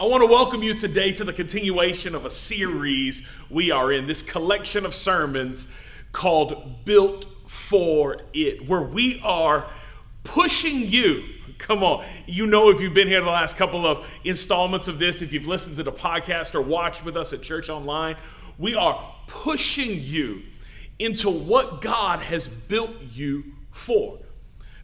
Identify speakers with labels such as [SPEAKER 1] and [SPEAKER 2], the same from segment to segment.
[SPEAKER 1] I want to welcome you today to the continuation of a series we are in, this collection of sermons called Built for It, where we are pushing you. Come on, you know if you've been here the last couple of installments of this, if you've listened to the podcast or watched with us at Church Online, we are pushing you into what God has built you for.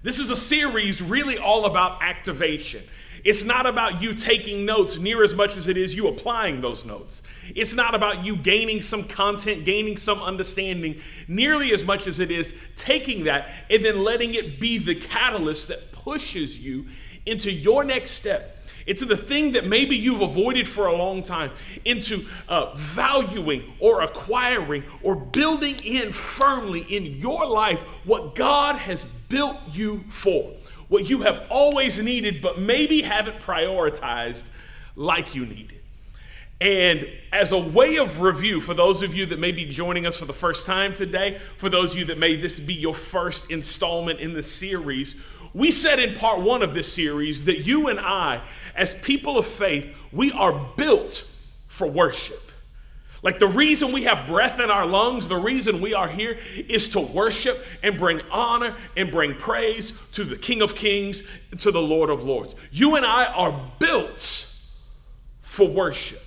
[SPEAKER 1] This is a series really all about activation. It's not about you taking notes near as much as it is you applying those notes. It's not about you gaining some content, gaining some understanding, nearly as much as it is taking that and then letting it be the catalyst that pushes you into your next step into the thing that maybe you've avoided for a long time, into uh, valuing or acquiring or building in firmly in your life what God has built you for what you have always needed, but maybe haven't prioritized like you need it. And as a way of review, for those of you that may be joining us for the first time today, for those of you that may this be your first installment in the series, we said in part one of this series that you and I, as people of faith, we are built for worship. Like the reason we have breath in our lungs, the reason we are here is to worship and bring honor and bring praise to the King of Kings, to the Lord of Lords. You and I are built for worship.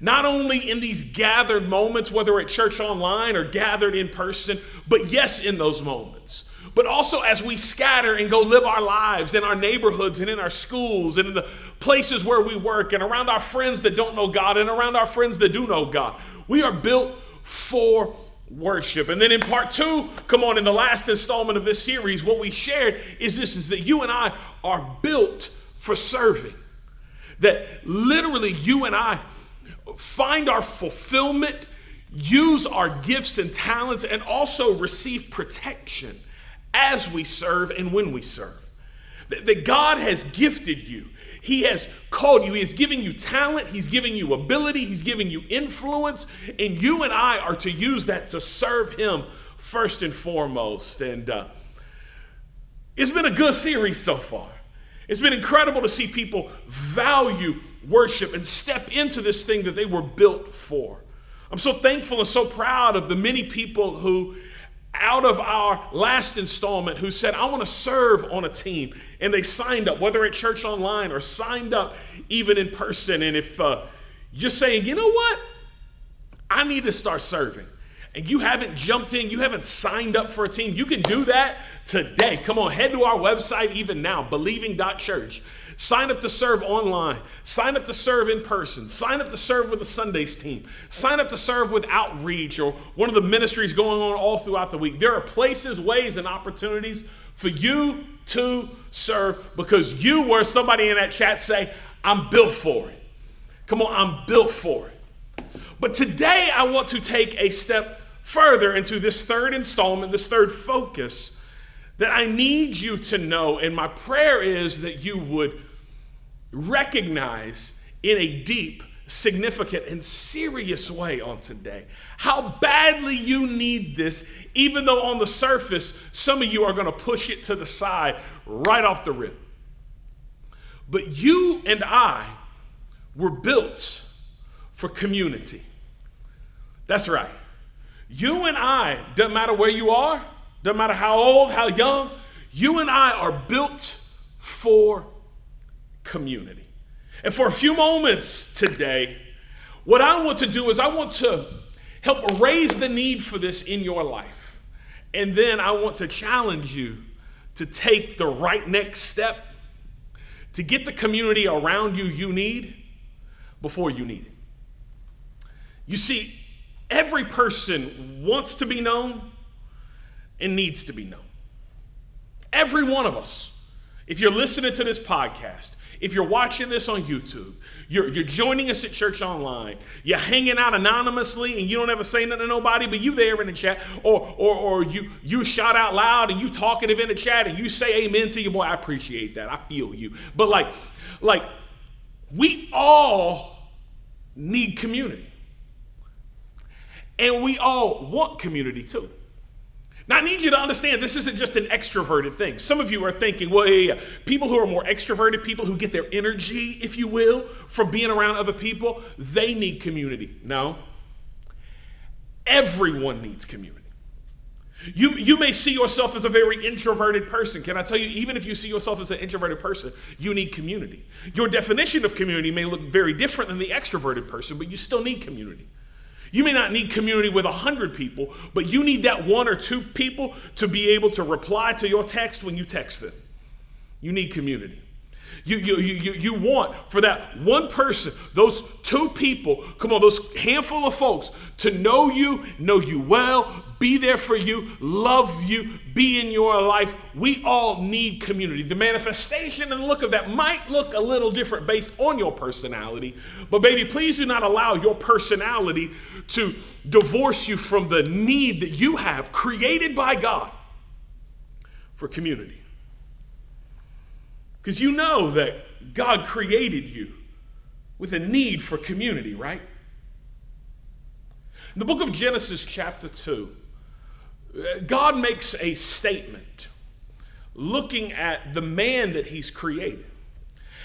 [SPEAKER 1] Not only in these gathered moments, whether at church online or gathered in person, but yes, in those moments but also as we scatter and go live our lives in our neighborhoods and in our schools and in the places where we work and around our friends that don't know God and around our friends that do know God. We are built for worship. And then in part two, come on, in the last installment of this series, what we shared is this is that you and I are built for serving. That literally you and I find our fulfillment, use our gifts and talents, and also receive protection as we serve and when we serve. That God has gifted you. He has called you. He has given you talent. He's giving you ability. He's giving you influence. And you and I are to use that to serve Him first and foremost. And uh, it's been a good series so far. It's been incredible to see people value worship and step into this thing that they were built for. I'm so thankful and so proud of the many people who out of our last installment who said, I want to serve on a team. And they signed up, whether at church online or signed up even in person. And if uh, you're saying, you know what? I need to start serving. And you haven't jumped in, you haven't signed up for a team, you can do that today. Come on, head to our website even now, believing.church. Sign up to serve online. Sign up to serve in person. Sign up to serve with the Sundays team. Sign up to serve with outreach or one of the ministries going on all throughout the week. There are places, ways, and opportunities for you to serve because you were somebody in that chat say, I'm built for it. Come on, I'm built for it. But today I want to take a step further into this third installment, this third focus that I need you to know. And my prayer is that you would recognize in a deep, significant, and serious way on today how badly you need this, even though on the surface, some of you are going to push it to the side right off the rip. But you and I were built for community. That's right. You and I, doesn't matter where you are, doesn't matter how old, how young, you and I are built for community. And for a few moments today, what I want to do is I want to help raise the need for this in your life. And then I want to challenge you to take the right next step to get the community around you you need before you need it. You see, every person wants to be known and needs to be known. Every one of us. If you're listening to this podcast, if you're watching this on YouTube, you're, you're joining us at church online, you're hanging out anonymously and you don't ever say nothing to nobody, but you there in the chat, or, or, or you, you shout out loud and you talkative in the chat and you say amen to your boy, I appreciate that. I feel you. But like, like, we all need community. And we all want community too. Now, I need you to understand this isn't just an extroverted thing. Some of you are thinking, well, yeah, yeah, people who are more extroverted, people who get their energy, if you will, from being around other people, they need community. No. Everyone needs community. You, you may see yourself as a very introverted person. Can I tell you, even if you see yourself as an introverted person, you need community. Your definition of community may look very different than the extroverted person, but you still need community. You may not need community with 100 people, but you need that one or two people to be able to reply to your text when you text them. You need community. You, you, you, you want for that one person, those two people, come on, those handful of folks to know you, know you well, be there for you, love you, be in your life. We all need community. The manifestation and look of that might look a little different based on your personality, but baby, please do not allow your personality to divorce you from the need that you have created by God for community. Because you know that God created you with a need for community, right? In the book of Genesis, chapter 2, God makes a statement looking at the man that he's created.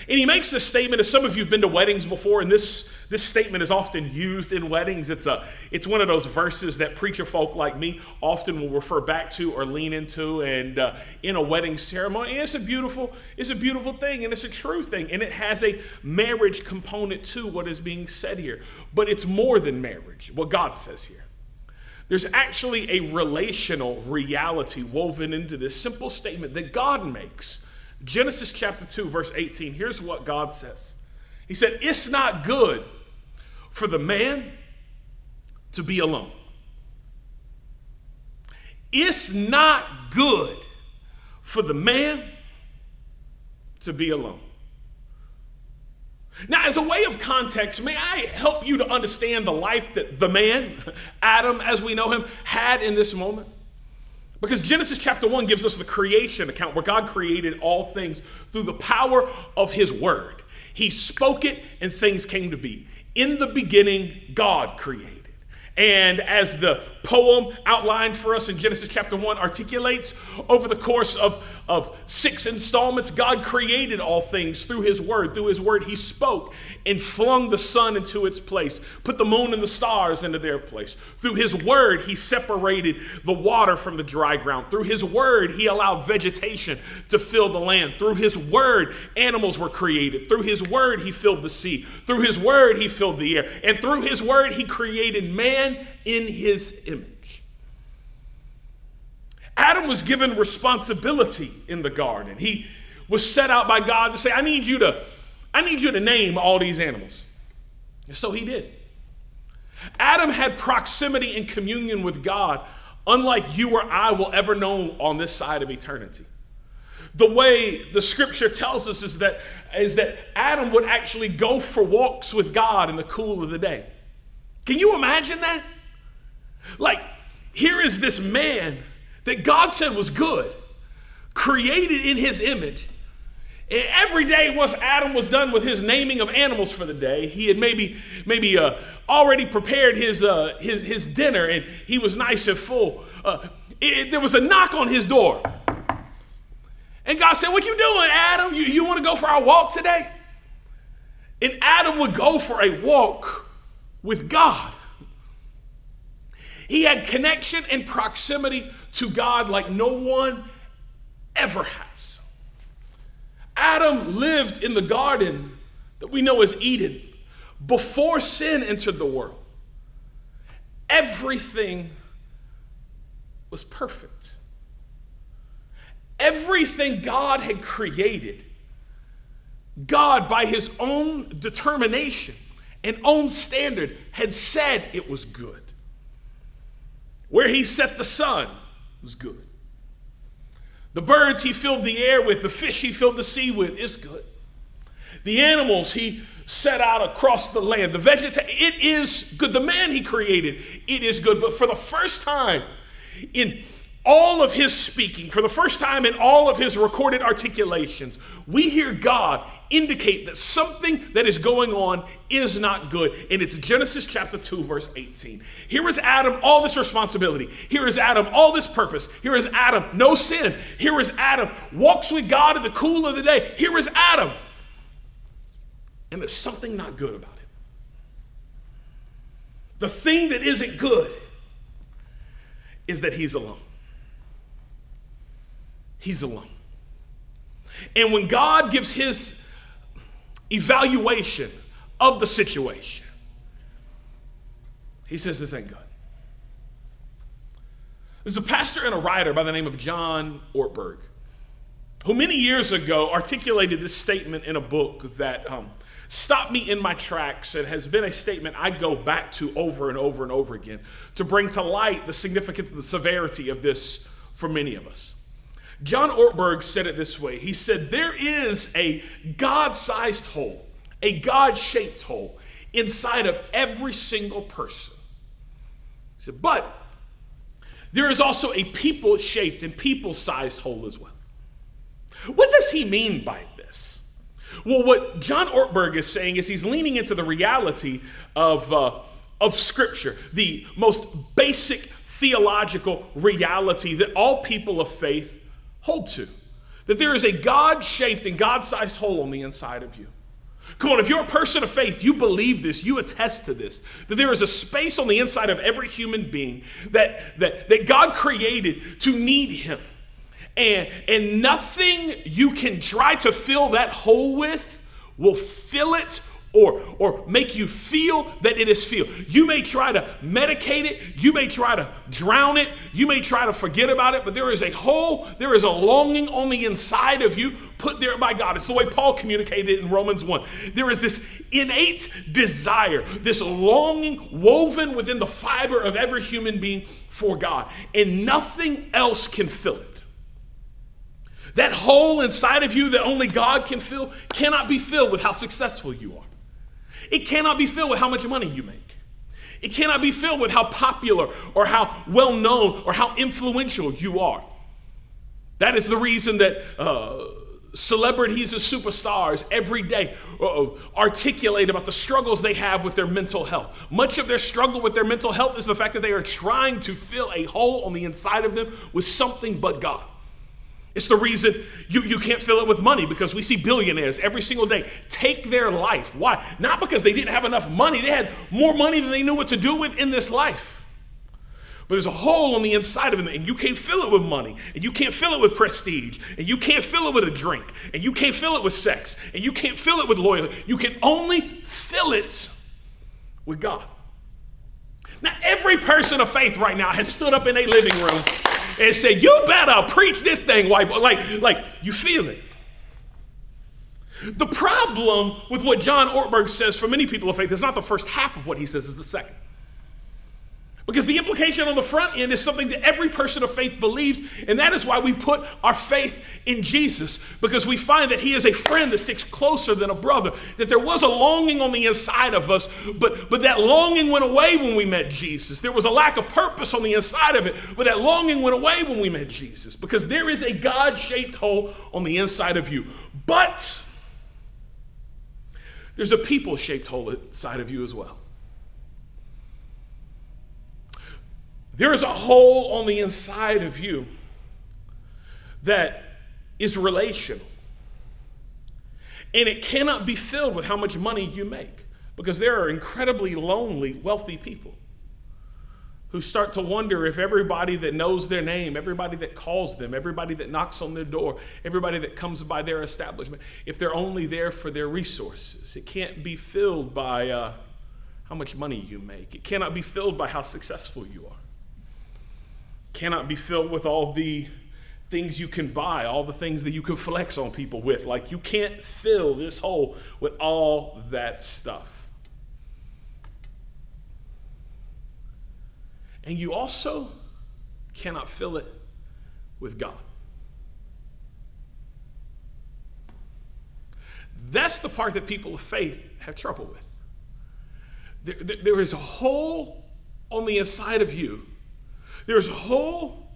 [SPEAKER 1] And he makes this statement, as some of you have been to weddings before, and this, this statement is often used in weddings. It's, a, it's one of those verses that preacher folk like me often will refer back to or lean into and uh, in a wedding ceremony. And it's a beautiful, it's a beautiful thing, and it's a true thing, and it has a marriage component to what is being said here. But it's more than marriage, what God says here. There's actually a relational reality woven into this simple statement that God makes Genesis chapter 2, verse 18. Here's what God says He said, It's not good for the man to be alone. It's not good for the man to be alone. Now, as a way of context, may I help you to understand the life that the man, Adam, as we know him, had in this moment? Because Genesis chapter 1 gives us the creation account where God created all things through the power of his word. He spoke it and things came to be. In the beginning, God created. And as the poem outlined for us in Genesis chapter 1 articulates, over the course of, of six installments, God created all things through His Word. Through His Word, He spoke and flung the sun into its place, put the moon and the stars into their place. Through His Word, He separated the water from the dry ground. Through His Word, He allowed vegetation to fill the land. Through His Word, animals were created. Through His Word, He filled the sea. Through His Word, He filled the air. And through His Word, He created man in his image. Adam was given responsibility in the garden. He was set out by God to say, I need you to, I need you to name all these animals. And so he did. Adam had proximity and communion with God, unlike you or I will ever know on this side of eternity. The way the scripture tells us is that, is that Adam would actually go for walks with God in the cool of the day. Can you imagine that? Like, here is this man that God said was good, created in his image. And every day, once Adam was done with his naming of animals for the day, he had maybe maybe uh, already prepared his, uh, his his dinner, and he was nice and full. Uh, it, there was a knock on his door, and God said, "What you doing, Adam? You, you want to go for our walk today?" And Adam would go for a walk with God. He had connection and proximity to God like no one ever has. Adam lived in the garden that we know as Eden before sin entered the world. Everything was perfect. Everything God had created, God, by his own determination and own standard, had said it was good. Where he set the sun was good. The birds he filled the air with, the fish he filled the sea with is good. The animals he set out across the land, the vegetation, it is good. The man he created, it is good. But for the first time in all of his speaking, for the first time in all of his recorded articulations, we hear God indicate that something that is going on is not good. And it's Genesis chapter 2, verse 18. Here is Adam, all this responsibility. Here is Adam, all this purpose. Here is Adam, no sin. Here is Adam, walks with God in the cool of the day. Here is Adam. And there's something not good about it. The thing that isn't good is that he's alone. He's alone. And when God gives his evaluation of the situation, he says, This ain't good. There's a pastor and a writer by the name of John Ortberg who many years ago articulated this statement in a book that um, stopped me in my tracks and has been a statement I go back to over and over and over again to bring to light the significance and the severity of this for many of us. John Ortberg said it this way He said, There is a God sized hole, a God shaped hole inside of every single person. He said, But there is also a people shaped and people sized hole as well. What does he mean by this? Well, what John Ortberg is saying is he's leaning into the reality of, uh, of Scripture, the most basic theological reality that all people of faith hold to. That there is a God shaped and God sized hole on the inside of you. Come on, if you're a person of faith, you believe this, you attest to this, that there is a space on the inside of every human being that, that, that God created to need Him. And, and nothing you can try to fill that hole with will fill it or, or make you feel that it is filled. You may try to medicate it, you may try to drown it, you may try to forget about it, but there is a hole, there is a longing on the inside of you put there by God. It's the way Paul communicated in Romans 1. There is this innate desire, this longing woven within the fiber of every human being for God, and nothing else can fill it. That hole inside of you that only God can fill cannot be filled with how successful you are. It cannot be filled with how much money you make. It cannot be filled with how popular or how well known or how influential you are. That is the reason that uh, celebrities and superstars every day uh, articulate about the struggles they have with their mental health. Much of their struggle with their mental health is the fact that they are trying to fill a hole on the inside of them with something but God. It's the reason you, you can't fill it with money because we see billionaires every single day take their life. Why? Not because they didn't have enough money, they had more money than they knew what to do with in this life. But there's a hole on the inside of them, and you can't fill it with money, and you can't fill it with prestige, and you can't fill it with a drink, and you can't fill it with sex, and you can't fill it with loyalty. You can only fill it with God. Now, every person of faith right now has stood up in a living room and say, You better preach this thing, white boy. Like, like you feel it. The problem with what John Ortberg says for many people of faith is not the first half of what he says, is the second. Because the implication on the front end is something that every person of faith believes, and that is why we put our faith in Jesus, because we find that He is a friend that sticks closer than a brother. That there was a longing on the inside of us, but, but that longing went away when we met Jesus. There was a lack of purpose on the inside of it, but that longing went away when we met Jesus, because there is a God shaped hole on the inside of you. But there's a people shaped hole inside of you as well. There is a hole on the inside of you that is relational. And it cannot be filled with how much money you make because there are incredibly lonely, wealthy people who start to wonder if everybody that knows their name, everybody that calls them, everybody that knocks on their door, everybody that comes by their establishment, if they're only there for their resources. It can't be filled by uh, how much money you make, it cannot be filled by how successful you are cannot be filled with all the things you can buy, all the things that you can flex on people with. Like, you can't fill this hole with all that stuff. And you also cannot fill it with God. That's the part that people of faith have trouble with. there, there, is a hole on the inside of you there's a hole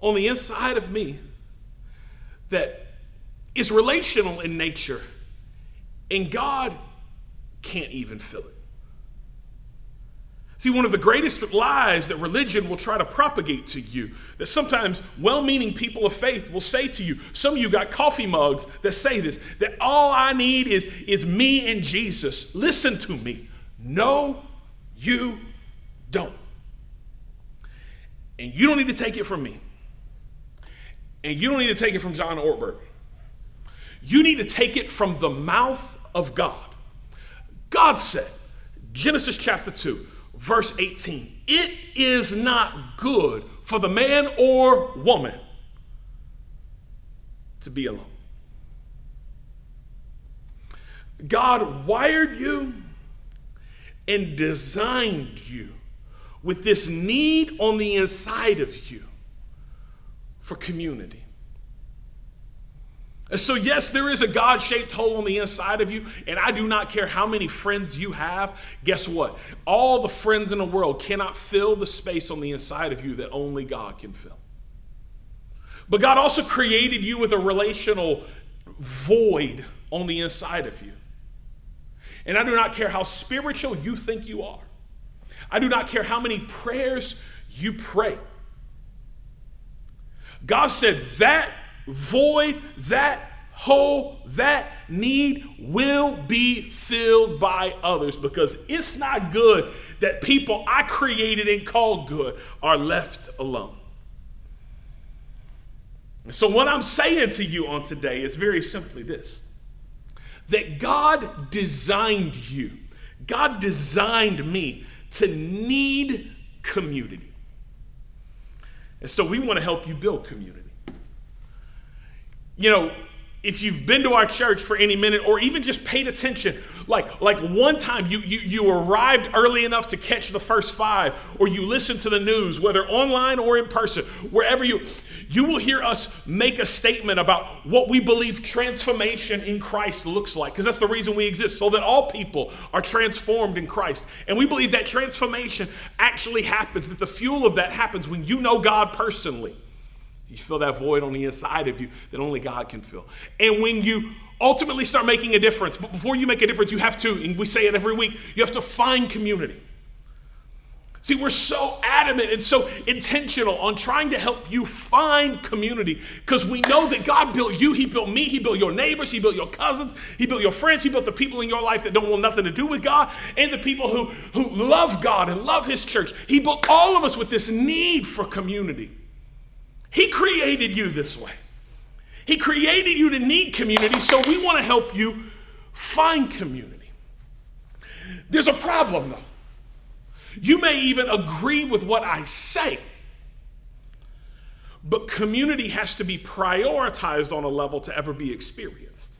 [SPEAKER 1] on the inside of me that is relational in nature, and God can't even fill it. See, one of the greatest lies that religion will try to propagate to you, that sometimes well meaning people of faith will say to you, some of you got coffee mugs that say this, that all I need is, is me and Jesus. Listen to me. No, you don't. And you don't need to take it from me. And you don't need to take it from John Ortberg. You need to take it from the mouth of God. God said, Genesis chapter 2, verse 18 It is not good for the man or woman to be alone. God wired you and designed you with this need on the inside of you for community. And so, yes, there is a God shaped hole on the inside of you, and I do not care how many friends you have. Guess what? All the friends in the world cannot fill the space on the inside of you that only God can fill. But God also created you with a relational void on the inside of you. And I do not care how spiritual you think you are, I do not care how many prayers you pray. God said that void, that hole, that need will be filled by others because it's not good that people I created and called good are left alone. So, what I'm saying to you on today is very simply this that God designed you, God designed me to need community. And so, we want to help you build community you know, if you've been to our church for any minute or even just paid attention, like, like one time you, you, you arrived early enough to catch the first five, or you listen to the news, whether online or in person, wherever you, you will hear us make a statement about what we believe transformation in Christ looks like, because that's the reason we exist, so that all people are transformed in Christ. And we believe that transformation actually happens, that the fuel of that happens when you know God personally. You fill that void on the inside of you that only God can fill. And when you ultimately start making a difference, but before you make a difference, you have to, and we say it every week, you have to find community. See, we're so adamant and so intentional on trying to help you find community because we know that God built you, He built me, He built your neighbors, He built your cousins, He built your friends, He built the people in your life that don't want nothing to do with God, and the people who, who love God and love His church. He built all of us with this need for community. He created you this way. He created you to need community, so we want to help you find community. There's a problem, though. You may even agree with what I say, but community has to be prioritized on a level to ever be experienced.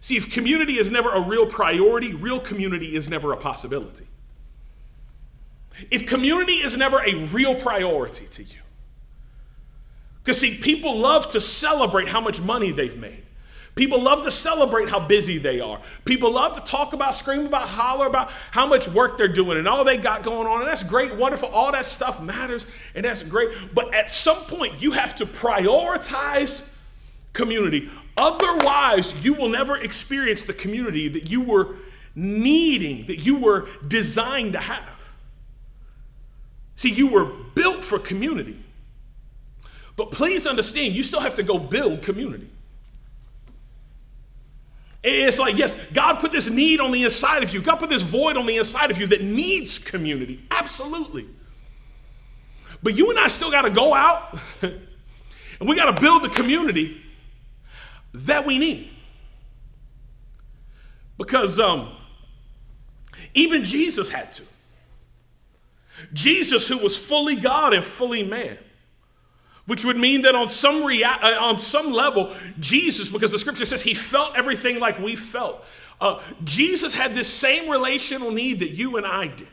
[SPEAKER 1] See, if community is never a real priority, real community is never a possibility. If community is never a real priority to you, because, see, people love to celebrate how much money they've made. People love to celebrate how busy they are. People love to talk about, scream about, holler about how much work they're doing and all they got going on. And that's great, wonderful. All that stuff matters and that's great. But at some point, you have to prioritize community. Otherwise, you will never experience the community that you were needing, that you were designed to have. See, you were built for community. But please understand, you still have to go build community. It's like, yes, God put this need on the inside of you. God put this void on the inside of you that needs community. Absolutely. But you and I still got to go out and we got to build the community that we need. Because um, even Jesus had to. Jesus, who was fully God and fully man, which would mean that on some, rea- uh, on some level, Jesus, because the scripture says he felt everything like we felt, uh, Jesus had this same relational need that you and I did.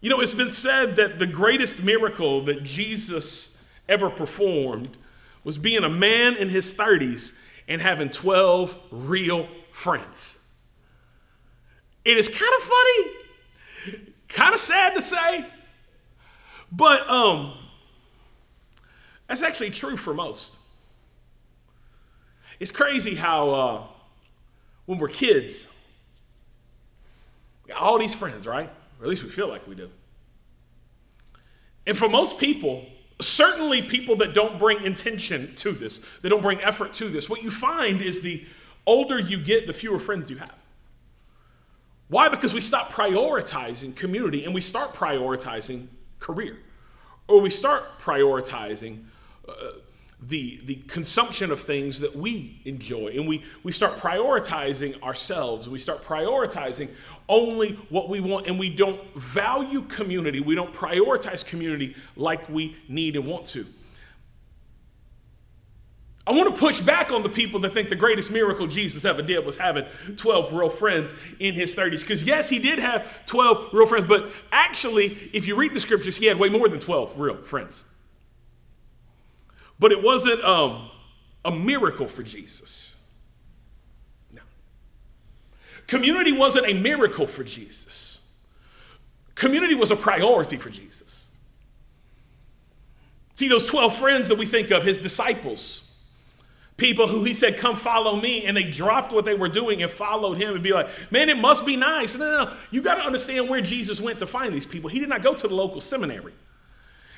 [SPEAKER 1] You know, it's been said that the greatest miracle that Jesus ever performed was being a man in his 30s and having 12 real friends. It is kind of funny, kind of sad to say, but um, That's actually true for most. It's crazy how uh, when we're kids, we got all these friends, right? Or at least we feel like we do. And for most people, certainly people that don't bring intention to this, they don't bring effort to this, what you find is the older you get, the fewer friends you have. Why? Because we stop prioritizing community and we start prioritizing career, or we start prioritizing uh, the, the consumption of things that we enjoy. And we, we start prioritizing ourselves. We start prioritizing only what we want. And we don't value community. We don't prioritize community like we need and want to. I want to push back on the people that think the greatest miracle Jesus ever did was having 12 real friends in his 30s. Because, yes, he did have 12 real friends, but actually, if you read the scriptures, he had way more than 12 real friends. But it wasn't um, a miracle for Jesus. No. Community wasn't a miracle for Jesus. Community was a priority for Jesus. See, those 12 friends that we think of, his disciples, people who he said, Come follow me, and they dropped what they were doing and followed him and be like, Man, it must be nice. No, no, no. You got to understand where Jesus went to find these people. He did not go to the local seminary,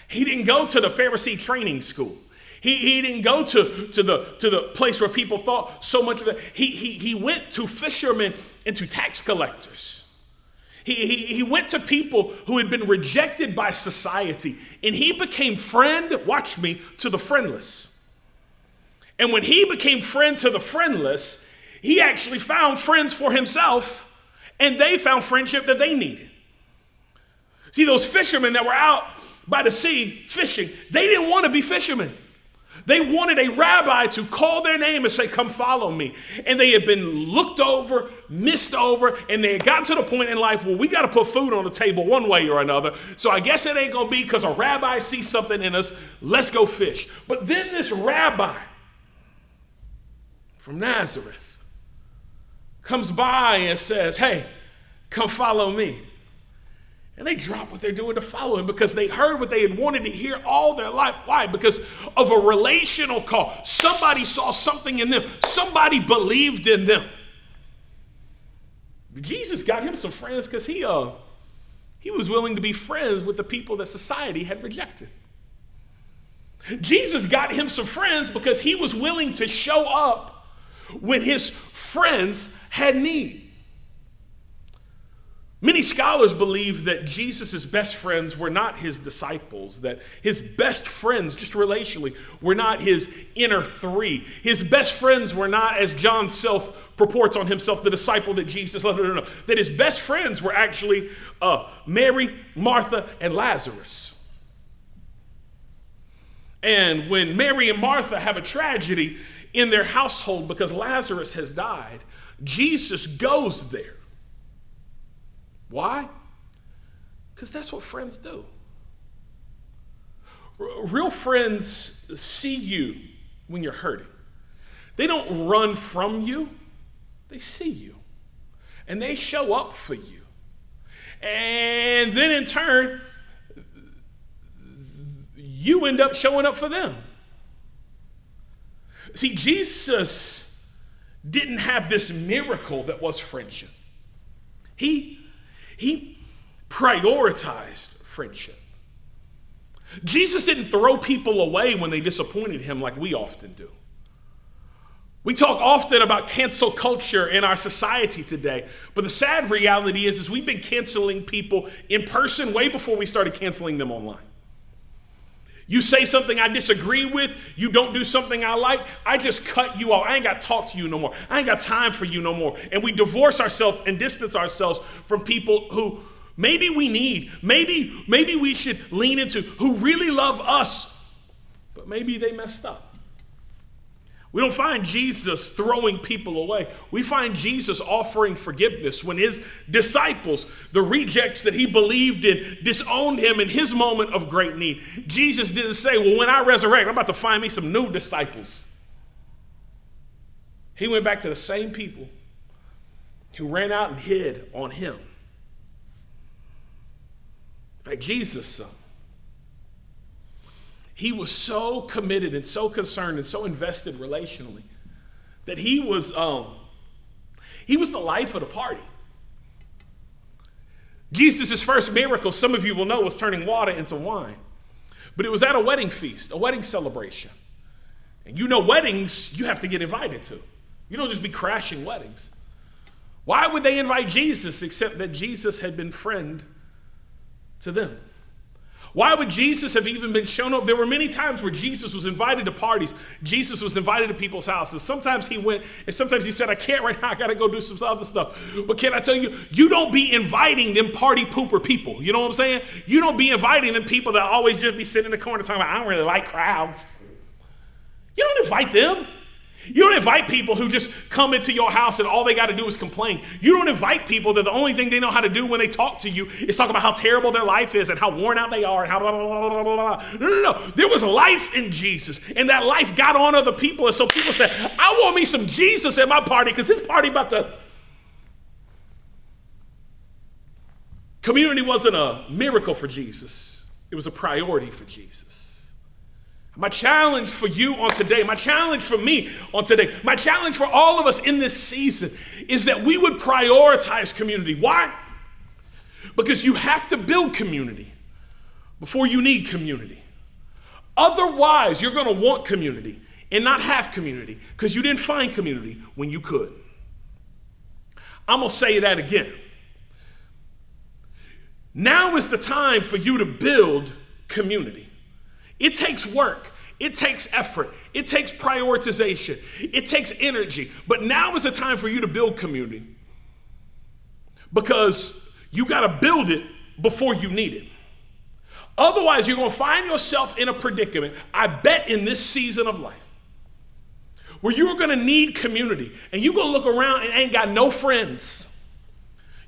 [SPEAKER 1] he didn't go to the Pharisee training school. He, he didn't go to, to, the, to the place where people thought so much of it. He, he, he went to fishermen and to tax collectors. He, he, he went to people who had been rejected by society, and he became friend, watch me, to the friendless. And when he became friend to the friendless, he actually found friends for himself, and they found friendship that they needed. See, those fishermen that were out by the sea fishing, they didn't want to be fishermen. They wanted a rabbi to call their name and say, Come follow me. And they had been looked over, missed over, and they had gotten to the point in life where we got to put food on the table one way or another. So I guess it ain't going to be because a rabbi sees something in us. Let's go fish. But then this rabbi from Nazareth comes by and says, Hey, come follow me. And they drop what they're doing to follow him because they heard what they had wanted to hear all their life. Why? Because of a relational call. Somebody saw something in them, somebody believed in them. Jesus got him some friends because he, uh, he was willing to be friends with the people that society had rejected. Jesus got him some friends because he was willing to show up when his friends had need. Many scholars believe that Jesus' best friends were not his disciples, that his best friends, just relationally, were not his inner three. His best friends were not, as John self purports on himself, the disciple that Jesus loved. No, no, no. That his best friends were actually uh, Mary, Martha, and Lazarus. And when Mary and Martha have a tragedy in their household because Lazarus has died, Jesus goes there why? Because that's what friends do. Real friends see you when you're hurting. They don't run from you, they see you. And they show up for you. And then in turn, you end up showing up for them. See, Jesus didn't have this miracle that was friendship. He he prioritized friendship. Jesus didn't throw people away when they disappointed him like we often do. We talk often about cancel culture in our society today, but the sad reality is, is we've been canceling people in person way before we started canceling them online. You say something I disagree with, you don't do something I like, I just cut you off. I ain't got to talk to you no more. I ain't got time for you no more. And we divorce ourselves and distance ourselves from people who maybe we need, maybe maybe we should lean into who really love us, but maybe they messed up. We don't find Jesus throwing people away. We find Jesus offering forgiveness when his disciples, the rejects that he believed in, disowned him in his moment of great need. Jesus didn't say, Well, when I resurrect, I'm about to find me some new disciples. He went back to the same people who ran out and hid on him. In fact, Jesus, uh, he was so committed and so concerned and so invested relationally that he was um, he was the life of the party. Jesus' first miracle, some of you will know, was turning water into wine. But it was at a wedding feast, a wedding celebration. And you know, weddings you have to get invited to. You don't just be crashing weddings. Why would they invite Jesus except that Jesus had been friend to them? Why would Jesus have even been shown up? There were many times where Jesus was invited to parties. Jesus was invited to people's houses. Sometimes he went, and sometimes he said, I can't right now. I got to go do some other stuff. But can I tell you, you don't be inviting them party pooper people. You know what I'm saying? You don't be inviting them people that always just be sitting in the corner talking about, I don't really like crowds. You don't invite them. You don't invite people who just come into your house and all they got to do is complain. You don't invite people that the only thing they know how to do when they talk to you is talk about how terrible their life is and how worn out they are and how blah, blah, blah, blah, blah, blah. No, no, no. There was life in Jesus, and that life got on other people. And so people said, I want me some Jesus at my party because this party about to. Community wasn't a miracle for Jesus, it was a priority for Jesus. My challenge for you on today, my challenge for me on today, my challenge for all of us in this season is that we would prioritize community. Why? Because you have to build community before you need community. Otherwise, you're going to want community and not have community because you didn't find community when you could. I'm going to say that again. Now is the time for you to build community. It takes work. It takes effort. It takes prioritization. It takes energy. But now is the time for you to build community because you got to build it before you need it. Otherwise, you're going to find yourself in a predicament, I bet, in this season of life where you're going to need community and you're going to look around and ain't got no friends.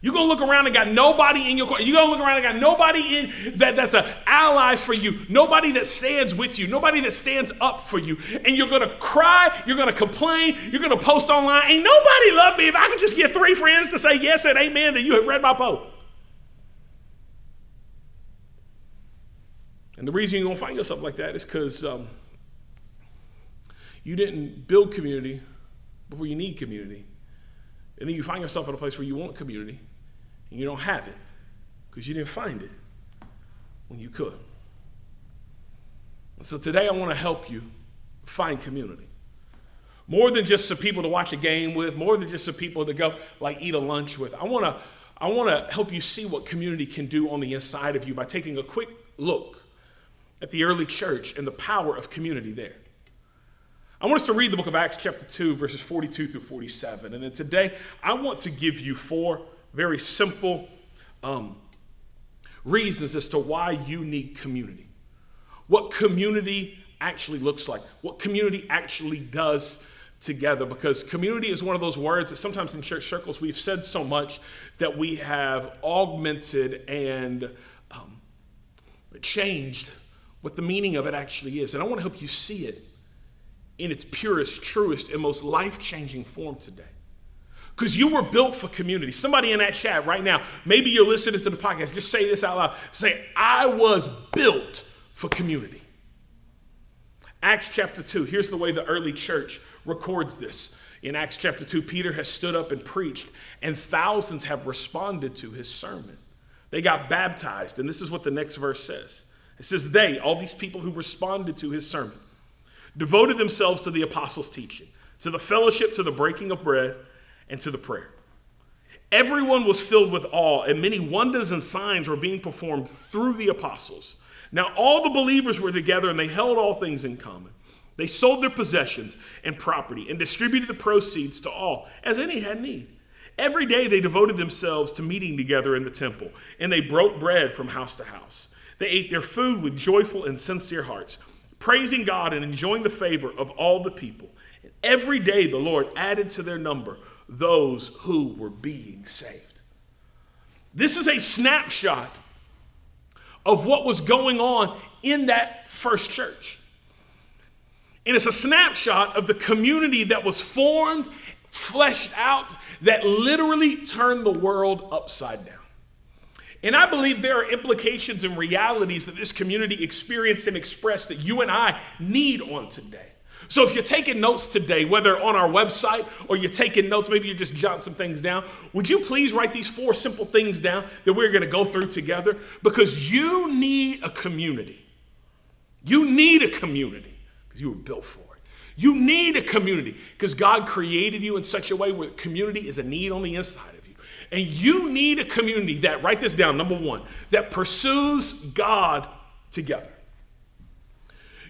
[SPEAKER 1] You're gonna look around and got nobody in your corner. You're gonna look around and got nobody in that, that's an ally for you, nobody that stands with you, nobody that stands up for you. And you're gonna cry, you're gonna complain, you're gonna post online. Ain't nobody love me if I could just get three friends to say yes and amen that you have read my post. And the reason you're gonna find yourself like that is because um, you didn't build community before you need community. And then you find yourself in a place where you want community and you don't have it because you didn't find it when you could. And so today I want to help you find community. More than just some people to watch a game with, more than just some people to go like eat a lunch with. I want to I want to help you see what community can do on the inside of you by taking a quick look at the early church and the power of community there. I want us to read the book of Acts, chapter 2, verses 42 through 47. And then today, I want to give you four very simple um, reasons as to why you need community. What community actually looks like, what community actually does together. Because community is one of those words that sometimes in church circles we've said so much that we have augmented and um, changed what the meaning of it actually is. And I want to help you see it in its purest, truest, and most life changing form today. Because you were built for community. Somebody in that chat right now, maybe you're listening to the podcast, just say this out loud. Say, I was built for community. Acts chapter 2, here's the way the early church records this. In Acts chapter 2, Peter has stood up and preached, and thousands have responded to his sermon. They got baptized, and this is what the next verse says it says, They, all these people who responded to his sermon, devoted themselves to the apostles' teaching, to the fellowship, to the breaking of bread and to the prayer. Everyone was filled with awe, and many wonders and signs were being performed through the apostles. Now, all the believers were together and they held all things in common. They sold their possessions and property and distributed the proceeds to all, as any had need. Every day they devoted themselves to meeting together in the temple, and they broke bread from house to house. They ate their food with joyful and sincere hearts, praising God and enjoying the favor of all the people. And every day the Lord added to their number those who were being saved. This is a snapshot of what was going on in that first church. And it's a snapshot of the community that was formed, fleshed out, that literally turned the world upside down. And I believe there are implications and realities that this community experienced and expressed that you and I need on today. So if you're taking notes today, whether on our website or you're taking notes, maybe you're just jotting some things down, would you please write these four simple things down that we're going to go through together? Because you need a community. You need a community because you were built for it. You need a community because God created you in such a way where community is a need on the inside of you. And you need a community that, write this down, number one, that pursues God together.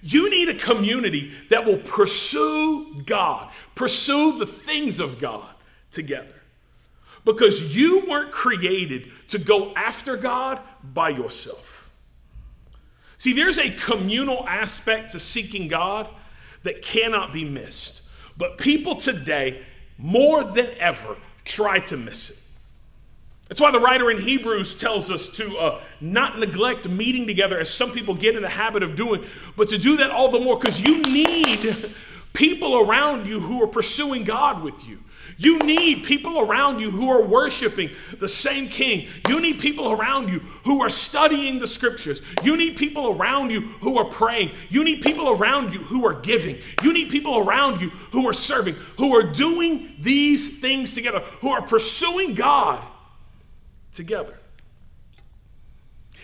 [SPEAKER 1] You need a community that will pursue God, pursue the things of God together. Because you weren't created to go after God by yourself. See, there's a communal aspect to seeking God that cannot be missed. But people today, more than ever, try to miss it. That's why the writer in Hebrews tells us to uh, not neglect meeting together as some people get in the habit of doing, but to do that all the more because you need people around you who are pursuing God with you. You need people around you who are worshiping the same king. You need people around you who are studying the scriptures. You need people around you who are praying. You need people around you who are giving. You need people around you who are serving, who are doing these things together, who are pursuing God together.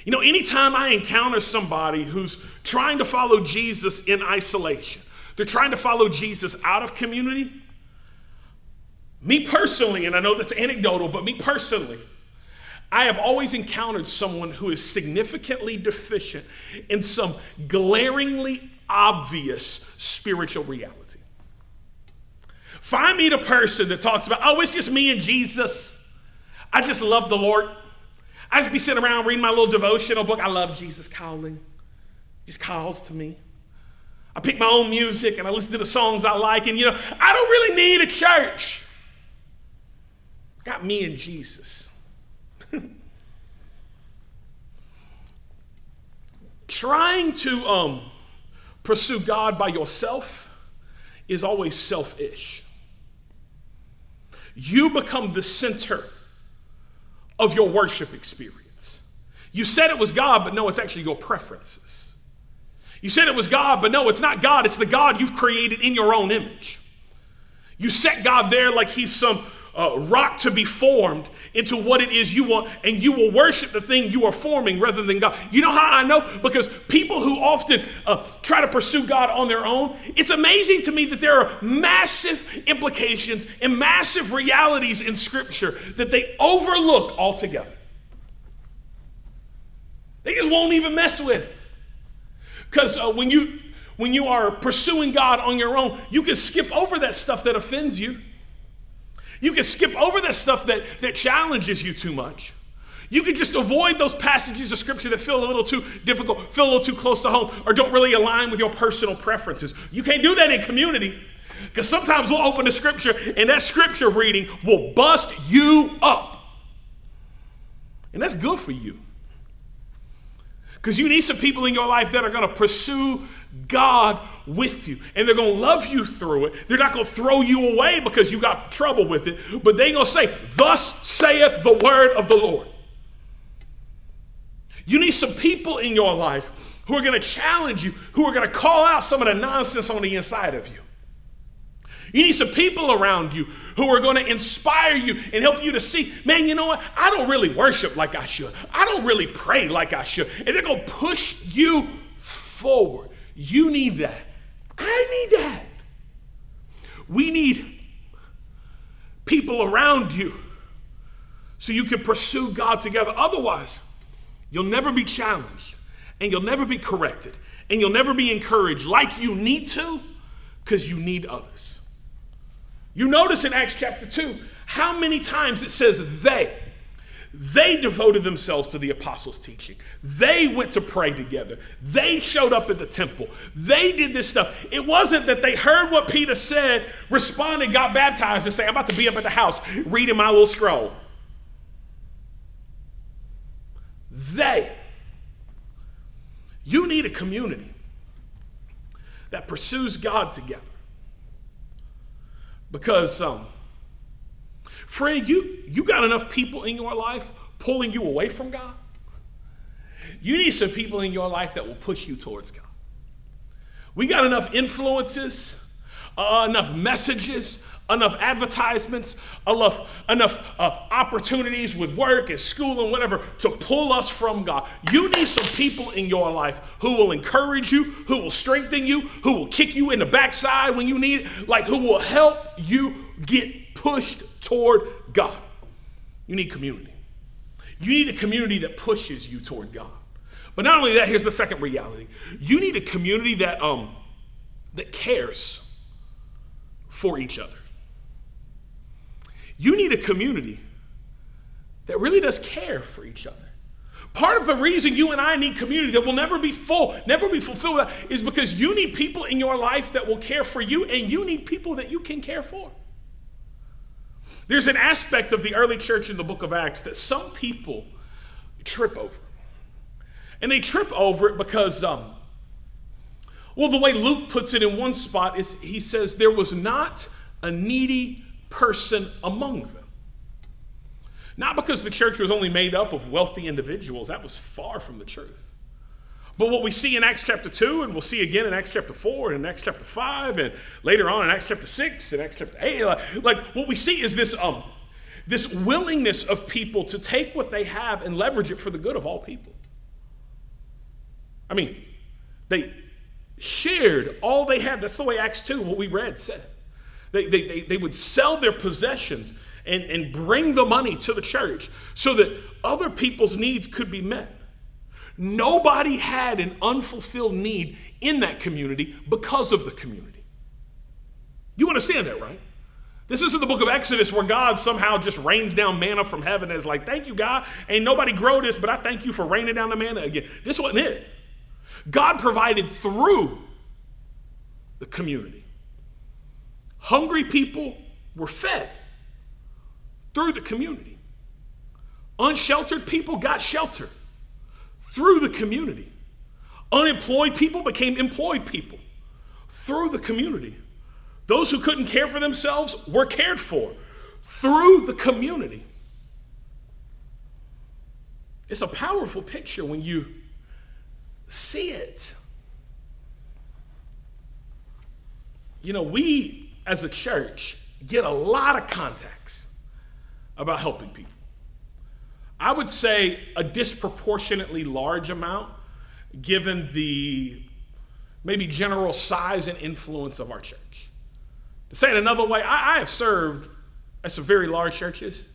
[SPEAKER 1] You know, anytime I encounter somebody who's trying to follow Jesus in isolation, they're trying to follow Jesus out of community me personally, and I know that's anecdotal, but me personally, I have always encountered someone who is significantly deficient in some glaringly obvious spiritual reality. Find me the person that talks about, oh, it's just me and Jesus. I just love the Lord. I just be sitting around reading my little devotional book. I love Jesus calling. He just calls to me. I pick my own music and I listen to the songs I like, and you know, I don't really need a church. Got me and Jesus. Trying to um, pursue God by yourself is always selfish. You become the center of your worship experience. You said it was God, but no, it's actually your preferences. You said it was God, but no, it's not God, it's the God you've created in your own image. You set God there like he's some uh, rock to be formed into what it is you want, and you will worship the thing you are forming rather than God. You know how I know? Because people who often uh, try to pursue God on their own, it's amazing to me that there are massive implications and massive realities in Scripture that they overlook altogether. They just won't even mess with. Because uh, when you when you are pursuing God on your own, you can skip over that stuff that offends you. You can skip over that stuff that, that challenges you too much. You can just avoid those passages of scripture that feel a little too difficult, feel a little too close to home, or don't really align with your personal preferences. You can't do that in community because sometimes we'll open the scripture and that scripture reading will bust you up. And that's good for you. Because you need some people in your life that are going to pursue God with you. And they're going to love you through it. They're not going to throw you away because you got trouble with it, but they're going to say, Thus saith the word of the Lord. You need some people in your life who are going to challenge you, who are going to call out some of the nonsense on the inside of you. You need some people around you who are going to inspire you and help you to see, man, you know what? I don't really worship like I should. I don't really pray like I should. And they're going to push you forward. You need that. I need that. We need people around you so you can pursue God together. Otherwise, you'll never be challenged and you'll never be corrected and you'll never be encouraged like you need to because you need others. You notice in Acts chapter 2 how many times it says they. They devoted themselves to the apostles' teaching. They went to pray together. They showed up at the temple. They did this stuff. It wasn't that they heard what Peter said, responded, got baptized, and say, I'm about to be up at the house reading my little scroll. They. You need a community that pursues God together. Because, um, friend, you, you got enough people in your life pulling you away from God. You need some people in your life that will push you towards God. We got enough influences, uh, enough messages, enough advertisements, enough, enough uh, opportunities with work and school and whatever to pull us from God. You need some people in your life who will encourage you, who will strengthen you, who will kick you in the backside when you need it, like who will help you get pushed toward God. You need community. You need a community that pushes you toward God. But not only that, here's the second reality. You need a community that um that cares for each other. You need a community that really does care for each other. Part of the reason you and I need community that will never be full, never be fulfilled, is because you need people in your life that will care for you, and you need people that you can care for. There's an aspect of the early church in the book of Acts that some people trip over. And they trip over it because, um, well, the way Luke puts it in one spot is he says, there was not a needy person among them. Not because the church was only made up of wealthy individuals, that was far from the truth. But what we see in Acts chapter 2, and we'll see again in Acts chapter 4, and in Acts chapter 5, and later on in Acts chapter 6, and Acts chapter 8, like, like what we see is this, um, this willingness of people to take what they have and leverage it for the good of all people. I mean, they shared all they had. That's the way Acts 2, what we read, said. They, they, they, they would sell their possessions and, and bring the money to the church so that other people's needs could be met. Nobody had an unfulfilled need in that community because of the community. You understand that, right? This isn't the book of Exodus where God somehow just rains down manna from heaven and is like, thank you, God. Ain't nobody grow this, but I thank you for raining down the manna again. This wasn't it. God provided through the community. Hungry people were fed through the community. Unsheltered people got shelter through the community. Unemployed people became employed people through the community. Those who couldn't care for themselves were cared for through the community. It's a powerful picture when you see it. You know, we as a church get a lot of contacts about helping people. I would say a disproportionately large amount given the maybe general size and influence of our church. To say it another way, I, I have served at some very large churches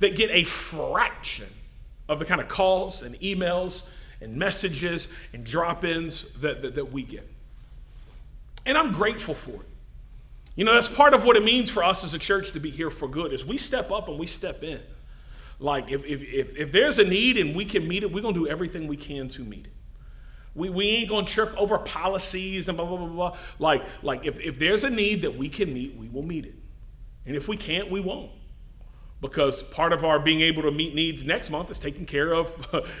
[SPEAKER 1] that get a fraction of the kind of calls and emails and messages and drop ins that, that, that we get. And I'm grateful for it. You know, that's part of what it means for us as a church to be here for good is we step up and we step in. Like if, if, if, if there's a need and we can meet it, we're gonna do everything we can to meet it. We, we ain't gonna trip over policies and blah blah blah blah. Like, like if, if there's a need that we can meet, we will meet it. And if we can't, we won't because part of our being able to meet needs next month is taking care of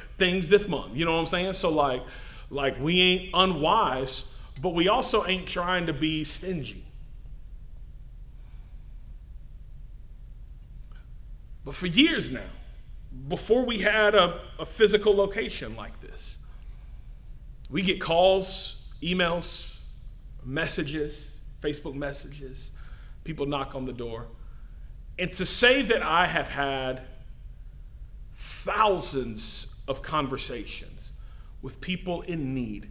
[SPEAKER 1] things this month. You know what I'm saying? So like, like we ain't unwise, but we also ain't trying to be stingy. But for years now, before we had a, a physical location like this, we get calls, emails, messages, Facebook messages, people knock on the door. And to say that I have had thousands of conversations with people in need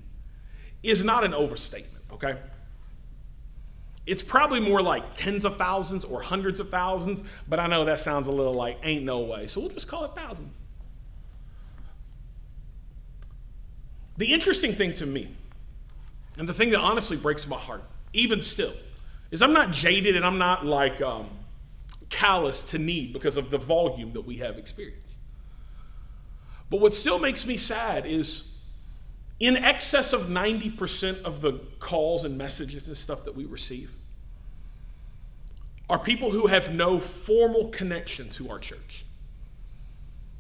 [SPEAKER 1] is not an overstatement, okay? It's probably more like tens of thousands or hundreds of thousands, but I know that sounds a little like ain't no way. So we'll just call it thousands. The interesting thing to me, and the thing that honestly breaks my heart, even still, is I'm not jaded and I'm not like, um, callous to need because of the volume that we have experienced. But what still makes me sad is in excess of 90% of the calls and messages and stuff that we receive are people who have no formal connection to our church.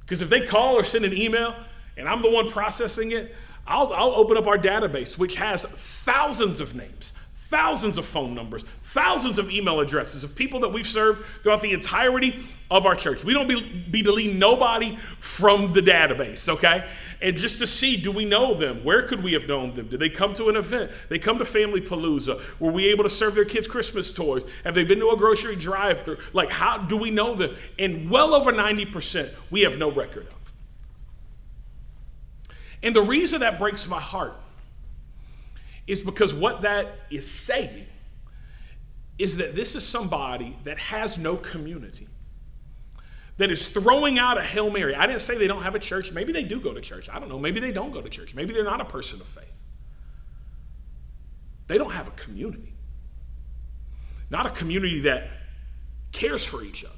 [SPEAKER 1] Because if they call or send an email and I'm the one processing it, I'll, I'll open up our database, which has thousands of names, thousands of phone numbers, thousands of email addresses of people that we've served throughout the entirety of our church. We don't be, be deleting nobody from the database, okay? And just to see, do we know them? Where could we have known them? Did they come to an event? They come to Family Palooza. Were we able to serve their kids Christmas toys? Have they been to a grocery drive-through? Like, how do we know them? And well over 90%, we have no record of. And the reason that breaks my heart is because what that is saying is that this is somebody that has no community, that is throwing out a Hail Mary. I didn't say they don't have a church. Maybe they do go to church. I don't know. Maybe they don't go to church. Maybe they're not a person of faith. They don't have a community, not a community that cares for each other.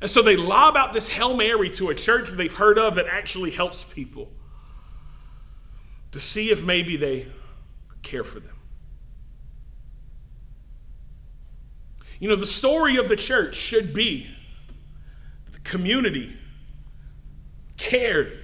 [SPEAKER 1] And so they lob out this Hail Mary to a church that they've heard of that actually helps people to see if maybe they care for them. You know, the story of the church should be the community cared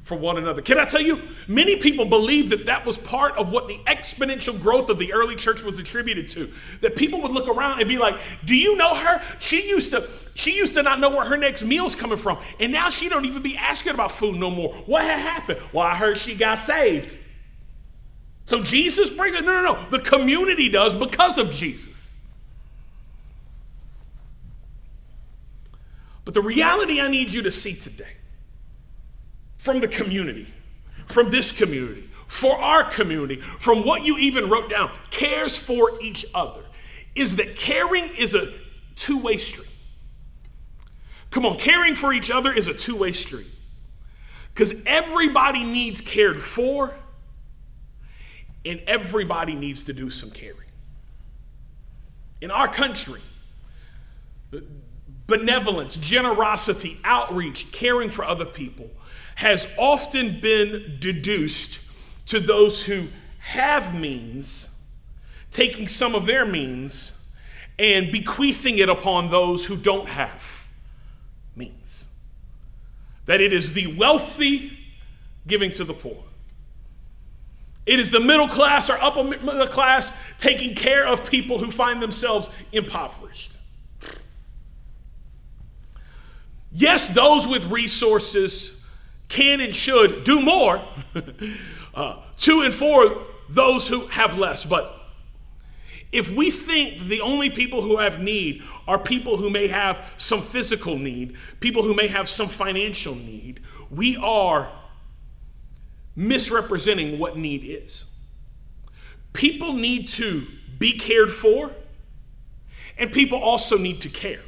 [SPEAKER 1] for one another. Can I tell you, many people believe that that was part of what the exponential growth of the early church was attributed to. That people would look around and be like, "Do you know her? She used to she used to not know where her next meal's coming from, and now she don't even be asking about food no more. What had happened? Well, I heard she got saved." So Jesus brings it. No, no, no. The community does because of Jesus. But the reality I need you to see today from the community, from this community, for our community, from what you even wrote down, cares for each other, is that caring is a two way street. Come on, caring for each other is a two way street. Because everybody needs cared for and everybody needs to do some caring. In our country, benevolence, generosity, outreach, caring for other people has often been deduced to those who have means, taking some of their means and bequeathing it upon those who don't have means. That it is the wealthy giving to the poor. It is the middle class or upper middle class taking care of people who find themselves impoverished. Yes, those with resources can and should do more uh, to and for those who have less. But if we think the only people who have need are people who may have some physical need, people who may have some financial need, we are misrepresenting what need is. People need to be cared for, and people also need to care.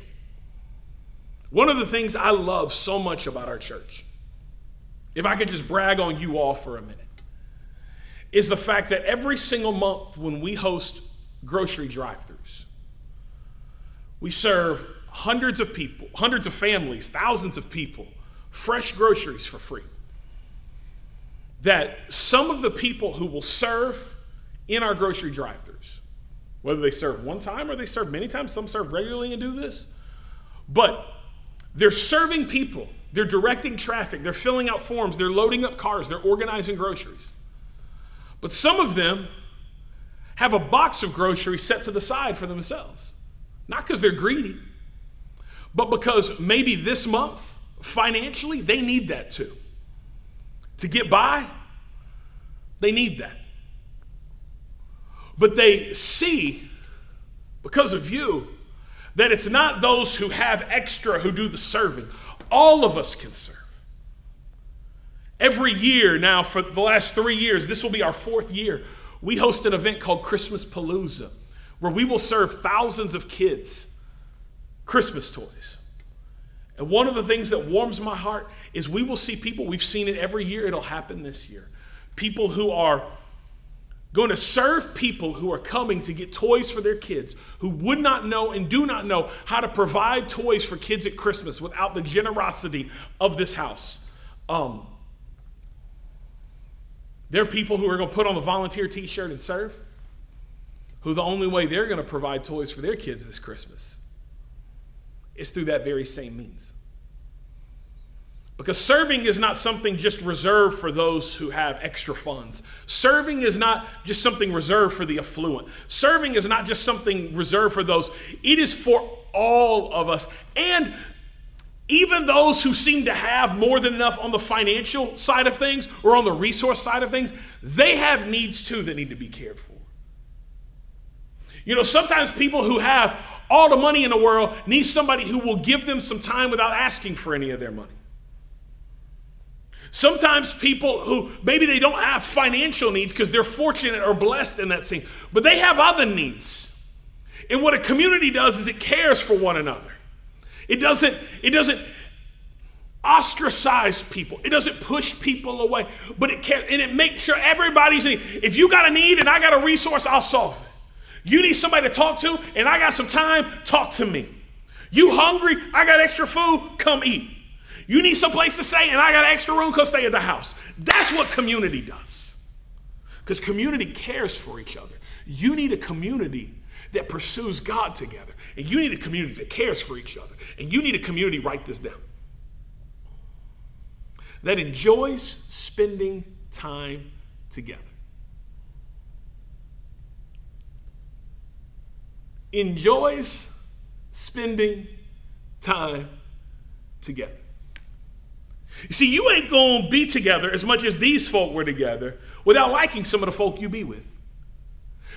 [SPEAKER 1] One of the things I love so much about our church, if I could just brag on you all for a minute, is the fact that every single month when we host grocery drive throughs, we serve hundreds of people, hundreds of families, thousands of people, fresh groceries for free that some of the people who will serve in our grocery drive throughs, whether they serve one time or they serve many times, some serve regularly and do this, but they're serving people, they're directing traffic, they're filling out forms, they're loading up cars, they're organizing groceries. But some of them have a box of groceries set to the side for themselves. Not because they're greedy, but because maybe this month, financially, they need that too. To get by, they need that. But they see, because of you, that it's not those who have extra who do the serving. All of us can serve. Every year now, for the last three years, this will be our fourth year, we host an event called Christmas Palooza, where we will serve thousands of kids Christmas toys. And one of the things that warms my heart is we will see people, we've seen it every year, it'll happen this year. People who are going to serve people who are coming to get toys for their kids, who would not know and do not know how to provide toys for kids at Christmas without the generosity of this house. Um, there are people who are going to put on the volunteer t shirt and serve, who the only way they're going to provide toys for their kids this Christmas is through that very same means. Because serving is not something just reserved for those who have extra funds. Serving is not just something reserved for the affluent. Serving is not just something reserved for those. It is for all of us. And even those who seem to have more than enough on the financial side of things or on the resource side of things, they have needs too that need to be cared for. You know, sometimes people who have all the money in the world need somebody who will give them some time without asking for any of their money. Sometimes people who maybe they don't have financial needs because they're fortunate or blessed in that scene, but they have other needs. And what a community does is it cares for one another. It doesn't, it doesn't ostracize people. It doesn't push people away, but it can and it makes sure everybody's in. If you got a need and I got a resource, I'll solve it. You need somebody to talk to and I got some time, talk to me. You hungry? I got extra food, come eat. You need some place to stay and I got extra room, come stay at the house. That's what community does. Because community cares for each other. You need a community that pursues God together. And you need a community that cares for each other. And you need a community, write this down, that enjoys spending time together. Enjoys spending time together. You see, you ain't gonna be together as much as these folk were together without liking some of the folk you be with.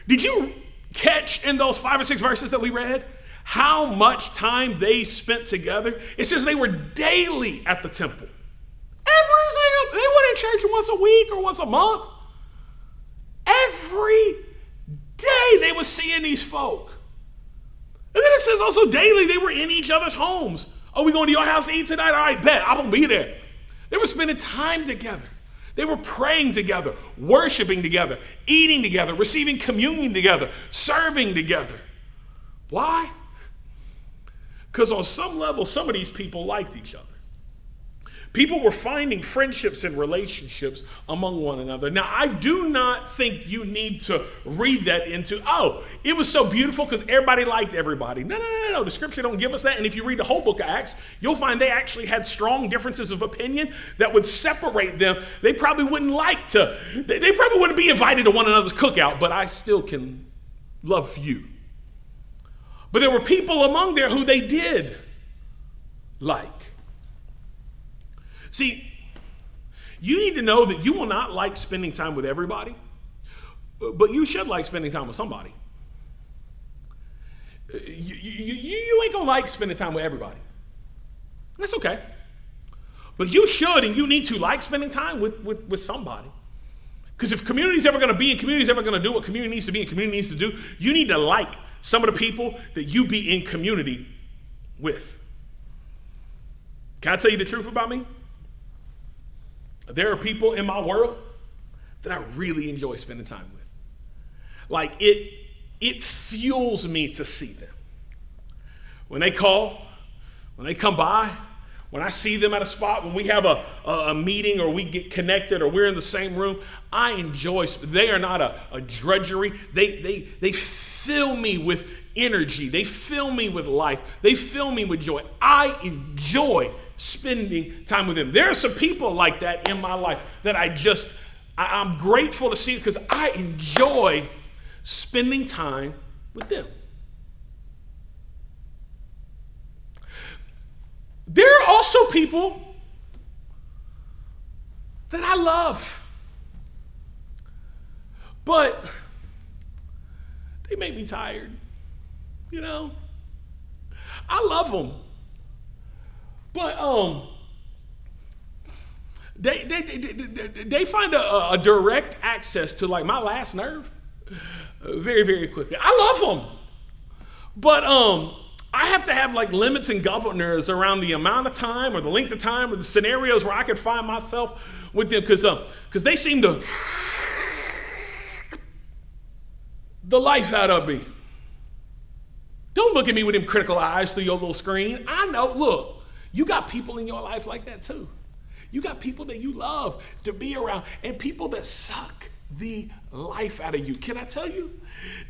[SPEAKER 1] Did you catch in those five or six verses that we read how much time they spent together? It says they were daily at the temple. Every single, they went in church once a week or once a month. Every day they were seeing these folk. And then it says also daily they were in each other's homes. Are we going to your house to eat tonight? All right, bet. I'm going to be there. They were spending time together. They were praying together, worshiping together, eating together, receiving communion together, serving together. Why? Because on some level, some of these people liked each other. People were finding friendships and relationships among one another. Now, I do not think you need to read that into, oh, it was so beautiful because everybody liked everybody. No, no, no, no. The scripture don't give us that. And if you read the whole book of Acts, you'll find they actually had strong differences of opinion that would separate them. They probably wouldn't like to, they probably wouldn't be invited to one another's cookout, but I still can love you. But there were people among there who they did like. See, you need to know that you will not like spending time with everybody, but you should like spending time with somebody. You, you, you, ain't gonna like spending time with everybody. That's okay. But you should and you need to like spending time with, with, with somebody. Because if community's ever gonna be and community's ever gonna do what community needs to be and community needs to do, you need to like some of the people that you be in community with. Can I tell you the truth about me? There are people in my world that I really enjoy spending time with. Like it, it fuels me to see them. When they call, when they come by, when I see them at a spot, when we have a, a, meeting or we get connected or we're in the same room, I enjoy. They are not a, a drudgery. They, they, they fill me with energy. They fill me with life. They fill me with joy. I enjoy spending time with Him. There are some people like that in my life that I just, I, am grateful to see because I enjoy spending time with them. There are also people that I love, but they make me tired, you know? I love them. But um, they, they, they, they find a, a direct access to like my last nerve very, very quickly. I love them. But um, I have to have like limits and governors around the amount of time or the length of time or the scenarios where I could find myself with them because um, cause they seem to the life out of me. Don't look at me with them critical eyes through your little screen. I know, look, you got people in your life like that too. You got people that you love to be around and people that suck the life out of you. Can I tell you?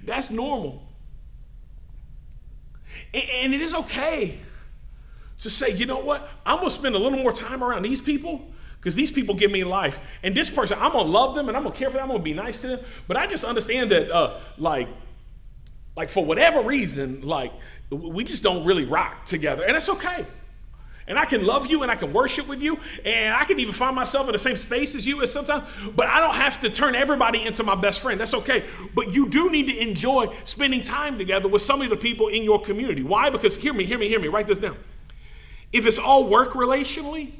[SPEAKER 1] That's normal. And it is okay to say, you know what? I'm gonna spend a little more time around these people because these people give me life. And this person, I'm gonna love them and I'm gonna care for them. I'm gonna be nice to them. But I just understand that, uh, like, like for whatever reason, like we just don't really rock together, and that's okay. And I can love you and I can worship with you, and I can even find myself in the same space as you at sometimes, but I don't have to turn everybody into my best friend. That's okay. But you do need to enjoy spending time together with some of the people in your community. Why? Because hear me, hear me, hear me, write this down. If it's all work relationally,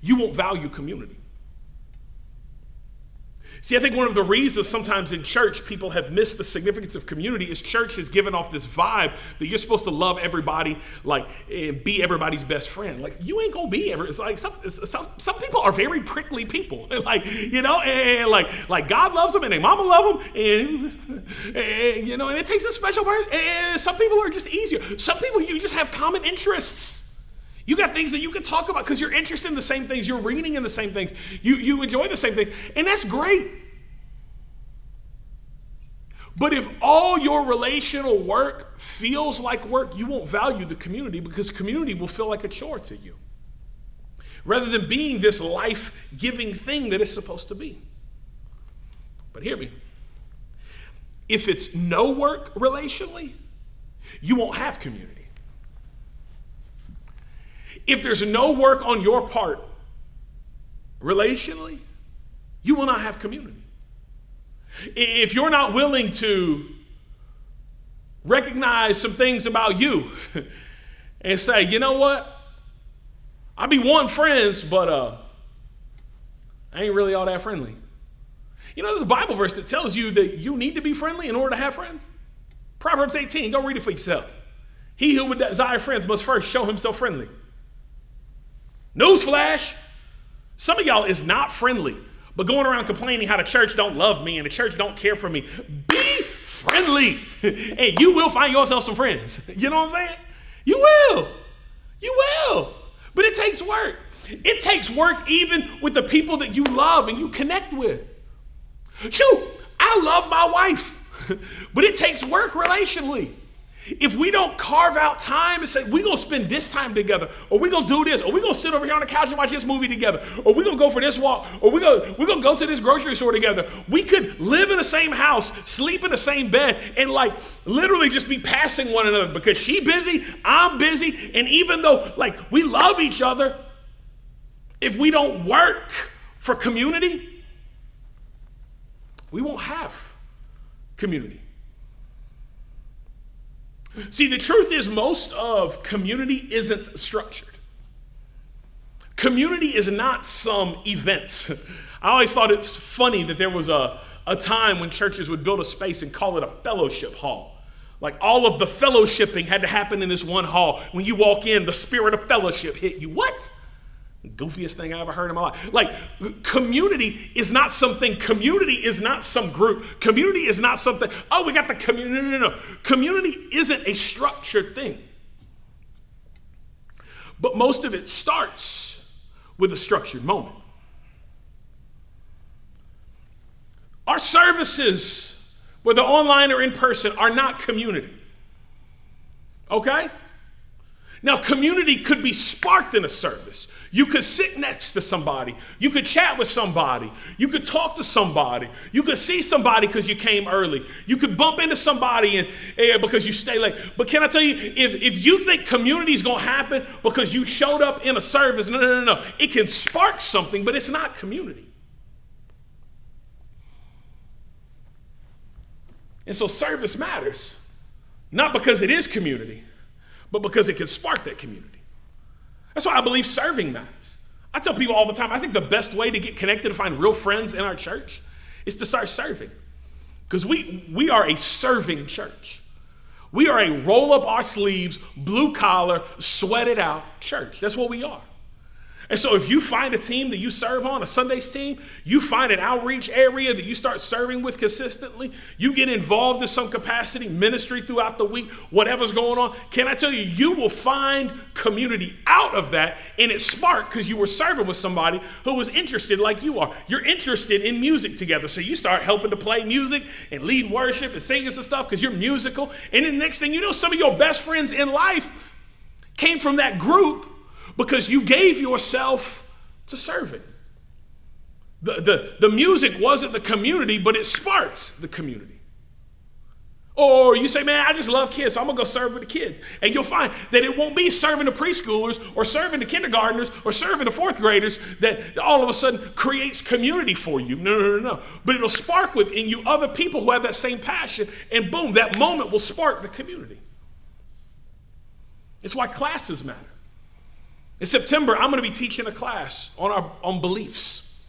[SPEAKER 1] you won't value community. See, I think one of the reasons sometimes in church people have missed the significance of community is church has given off this vibe that you're supposed to love everybody, like, and be everybody's best friend. Like, you ain't gonna be ever. It's like some, some, some people are very prickly people, like, you know, and like, like God loves them and their mama love them, and, and you know, and it takes a special person. And some people are just easier. Some people you just have common interests. You got things that you can talk about because you're interested in the same things, you're reading in the same things, you, you enjoy the same things, and that's great. But if all your relational work feels like work, you won't value the community because community will feel like a chore to you rather than being this life giving thing that it's supposed to be. But hear me if it's no work relationally, you won't have community. If there's no work on your part relationally, you will not have community. If you're not willing to recognize some things about you and say, you know what? I be one friends, but uh, I ain't really all that friendly. You know, there's a Bible verse that tells you that you need to be friendly in order to have friends. Proverbs 18, go read it for yourself. He who would desire friends must first show himself friendly. Newsflash! Some of y'all is not friendly, but going around complaining how the church don't love me and the church don't care for me. Be friendly, and you will find yourself some friends. You know what I'm saying? You will. You will. But it takes work. It takes work even with the people that you love and you connect with. Shoot, I love my wife, but it takes work relationally. If we don't carve out time and say, we're going to spend this time together, or we're going to do this, or we're going to sit over here on the couch and watch this movie together, or we're going to go for this walk, or we're going we're to go to this grocery store together, we could live in the same house, sleep in the same bed, and like literally just be passing one another because she busy, I'm busy, and even though like we love each other, if we don't work for community, we won't have community. See, the truth is, most of community isn't structured. Community is not some event. I always thought it's funny that there was a, a time when churches would build a space and call it a fellowship hall. Like all of the fellowshipping had to happen in this one hall. When you walk in, the spirit of fellowship hit you. What? Goofiest thing I ever heard in my life. Like, community is not something, community is not some group. Community is not something, oh, we got the community. No, no, no. Community isn't a structured thing. But most of it starts with a structured moment. Our services, whether online or in person, are not community. Okay? Now, community could be sparked in a service. You could sit next to somebody. You could chat with somebody. You could talk to somebody. You could see somebody because you came early. You could bump into somebody and, and because you stay late. But can I tell you, if, if you think community is going to happen because you showed up in a service, no, no, no, no. It can spark something, but it's not community. And so service matters, not because it is community, but because it can spark that community. That's why I believe serving matters. I tell people all the time, I think the best way to get connected to find real friends in our church is to start serving. Because we, we are a serving church. We are a roll up our sleeves, blue collar, sweat it out church. That's what we are. And so if you find a team that you serve on, a Sundays team, you find an outreach area that you start serving with consistently, you get involved in some capacity, ministry throughout the week, whatever's going on, can I tell you, you will find community out of that and it's sparked because you were serving with somebody who was interested like you are. You're interested in music together. So you start helping to play music and lead worship and singing some stuff because you're musical. And then the next thing you know, some of your best friends in life came from that group because you gave yourself to serving. The, the, the music wasn't the community, but it sparked the community. Or you say, man, I just love kids, so I'm gonna go serve with the kids. And you'll find that it won't be serving the preschoolers or serving the kindergartners or serving the fourth graders that all of a sudden creates community for you. No, no, no, no. But it'll spark within you other people who have that same passion, and boom, that moment will spark the community. It's why classes matter. In September, I'm gonna be teaching a class on our on beliefs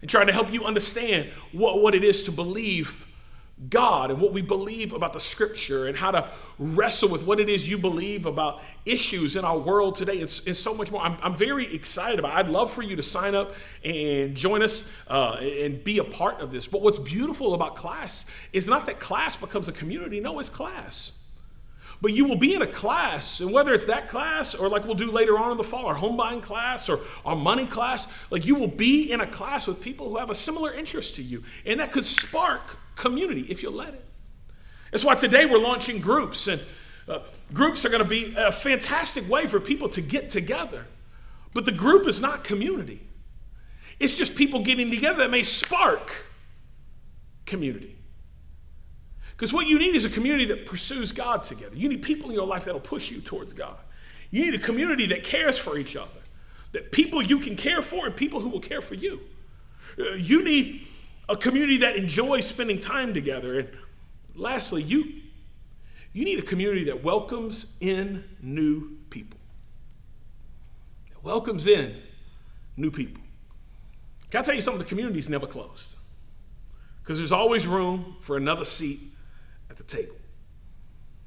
[SPEAKER 1] and trying to help you understand what, what it is to believe God and what we believe about the scripture and how to wrestle with what it is you believe about issues in our world today and, and so much more. I'm, I'm, very excited about it. I'd love for you to sign up and join us uh, and be a part of this. But what's beautiful about class is not that class becomes a community, no, it's class. But you will be in a class, and whether it's that class or like we'll do later on in the fall, our home buying class or our money class, like you will be in a class with people who have a similar interest to you. And that could spark community if you let it. That's why today we're launching groups, and uh, groups are going to be a fantastic way for people to get together. But the group is not community, it's just people getting together that may spark community. Because what you need is a community that pursues God together. You need people in your life that'll push you towards God. You need a community that cares for each other, that people you can care for and people who will care for you. Uh, you need a community that enjoys spending time together. And lastly, you, you need a community that welcomes in new people. That welcomes in new people. Can I tell you something? The community's never closed. Because there's always room for another seat at the table.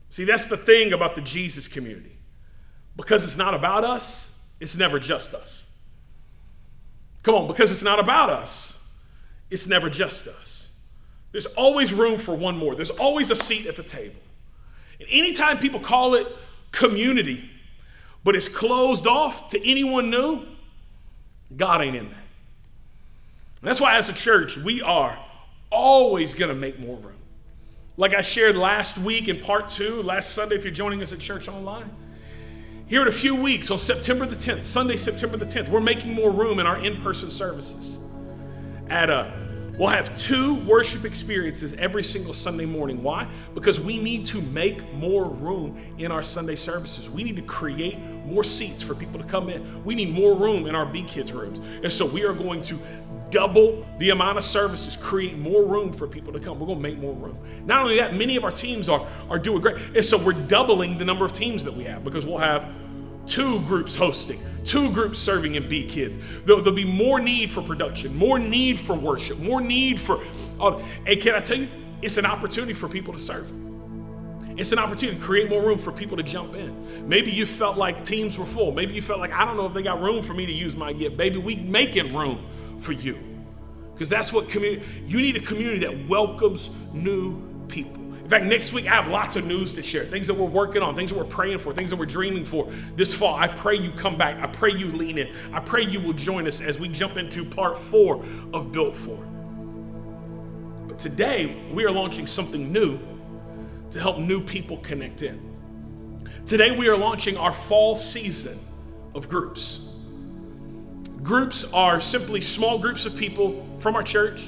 [SPEAKER 1] See, that's the thing about the Jesus community. Because it's not about us, it's never just us. Come on, because it's not about us, it's never just us. There's always room for one more, there's always a seat at the table. And anytime people call it community, but it's closed off to anyone new, God ain't in that. And that's why, as a church, we are always going to make more room. Like I shared last week in part two, last Sunday, if you're joining us at church online. Here in a few weeks, on September the 10th, Sunday, September the 10th, we're making more room in our in person services at a We'll have two worship experiences every single Sunday morning. Why? Because we need to make more room in our Sunday services. We need to create more seats for people to come in. We need more room in our B Kids rooms. And so we are going to double the amount of services, create more room for people to come. We're going to make more room. Not only that, many of our teams are, are doing great. And so we're doubling the number of teams that we have because we'll have two groups hosting, two groups serving in B Kids. There'll, there'll, be more need for production, more need for worship, more need for. Uh, and can I tell you, it's an opportunity for people to serve. It's an opportunity to create more room for people to jump in. Maybe you felt like teams were full. Maybe you felt like, I don't know if they got room for me to use my gift. Baby, we making room for you. Because that's what community, you need a community that welcomes new people. In fact, next week I have lots of news to share, things that we're working on, things that we're praying for, things that we're dreaming for this fall. I pray you come back. I pray you lean in. I pray you will join us as we jump into part four of Built For. But today we are launching something new to help new people connect in. Today we are launching our fall season of groups. Groups are simply small groups of people from our church,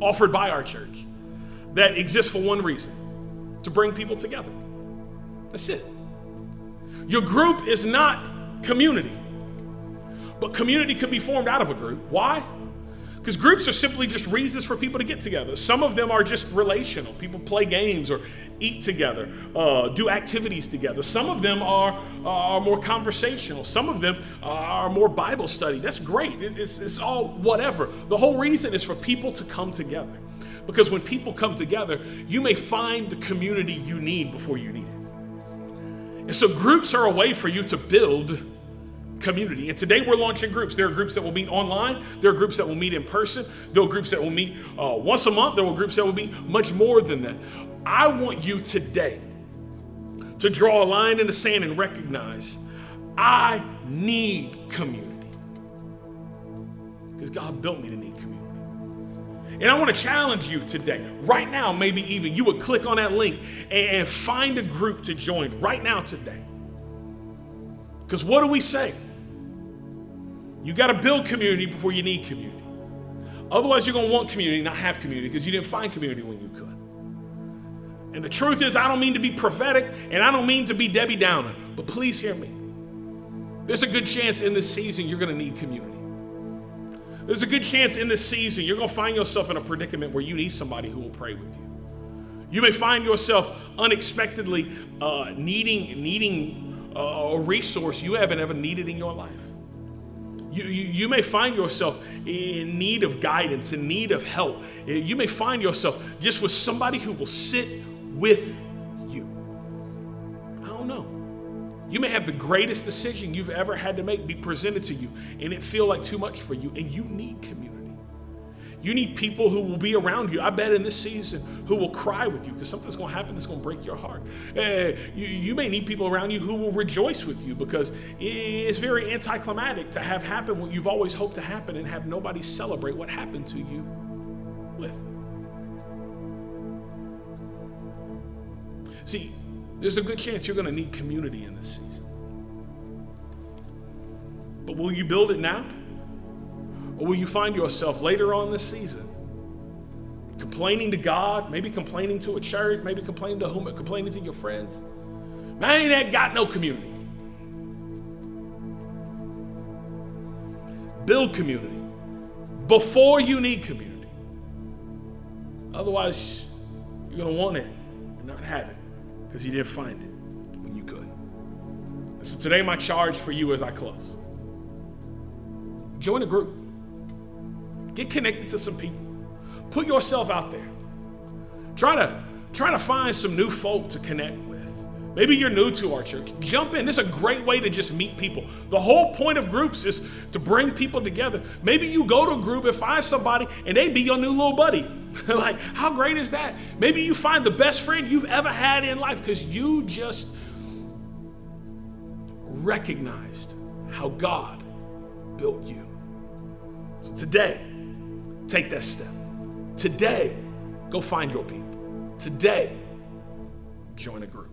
[SPEAKER 1] offered by our church that exist for one reason to bring people together. That's it. Your group is not community, but community could be formed out of a group. Why? Because groups are simply just reasons for people to get together. Some of them are just relational. People play games or eat together, uh, do activities together. Some of them are, are more conversational. Some of them are more Bible study. That's great. It's, it's all whatever. The whole reason is for people to come together. Because when people come together, you may find the community you need before you need it. And so groups are a way for you to build community. And today we're launching groups. There are groups that will meet online, there are groups that will meet in person, there are groups that will meet uh, once a month, there are groups that will meet much more than that. I want you today to draw a line in the sand and recognize I need community. Because God built me to need community. And I want to challenge you today, right now, maybe even you would click on that link and find a group to join right now today. Because what do we say? You got to build community before you need community. Otherwise, you're going to want community, not have community, because you didn't find community when you could. And the truth is, I don't mean to be prophetic and I don't mean to be Debbie Downer, but please hear me. There's a good chance in this season you're going to need community. There's a good chance in this season you're going to find yourself in a predicament where you need somebody who will pray with you. You may find yourself unexpectedly uh, needing needing uh, a resource you haven't ever needed in your life. You, you, you, may find yourself in need of guidance, in need of help. You may find yourself just with somebody who will sit with you. I don't know. You may have the greatest decision you've ever had to make be presented to you, and it feel like too much for you, and you need community. You need people who will be around you. I bet in this season who will cry with you because something's going to happen that's going to break your heart. Uh, you, you may need people around you who will rejoice with you because it's very anticlimactic to have happen what you've always hoped to happen and have nobody celebrate what happened to you with. See, there's a good chance you're going to need community in this season. But will you build it now? Or will you find yourself later on this season complaining to God, maybe complaining to a church, maybe complaining to whom, complaining to your friends? Man, ain't got no community. Build community before you need community. Otherwise, you're going to want it and not have it because you didn't find it when you could. So today, my charge for you as I close join a group. Get connected to some people. Put yourself out there. Try to try to find some new folk to connect. Maybe you're new to our church. Jump in. This is a great way to just meet people. The whole point of groups is to bring people together. Maybe you go to a group and find somebody and they be your new little buddy. like, how great is that? Maybe you find the best friend you've ever had in life because you just recognized how God built you. So today, Take that step. Today, go find your people. Today, join a group.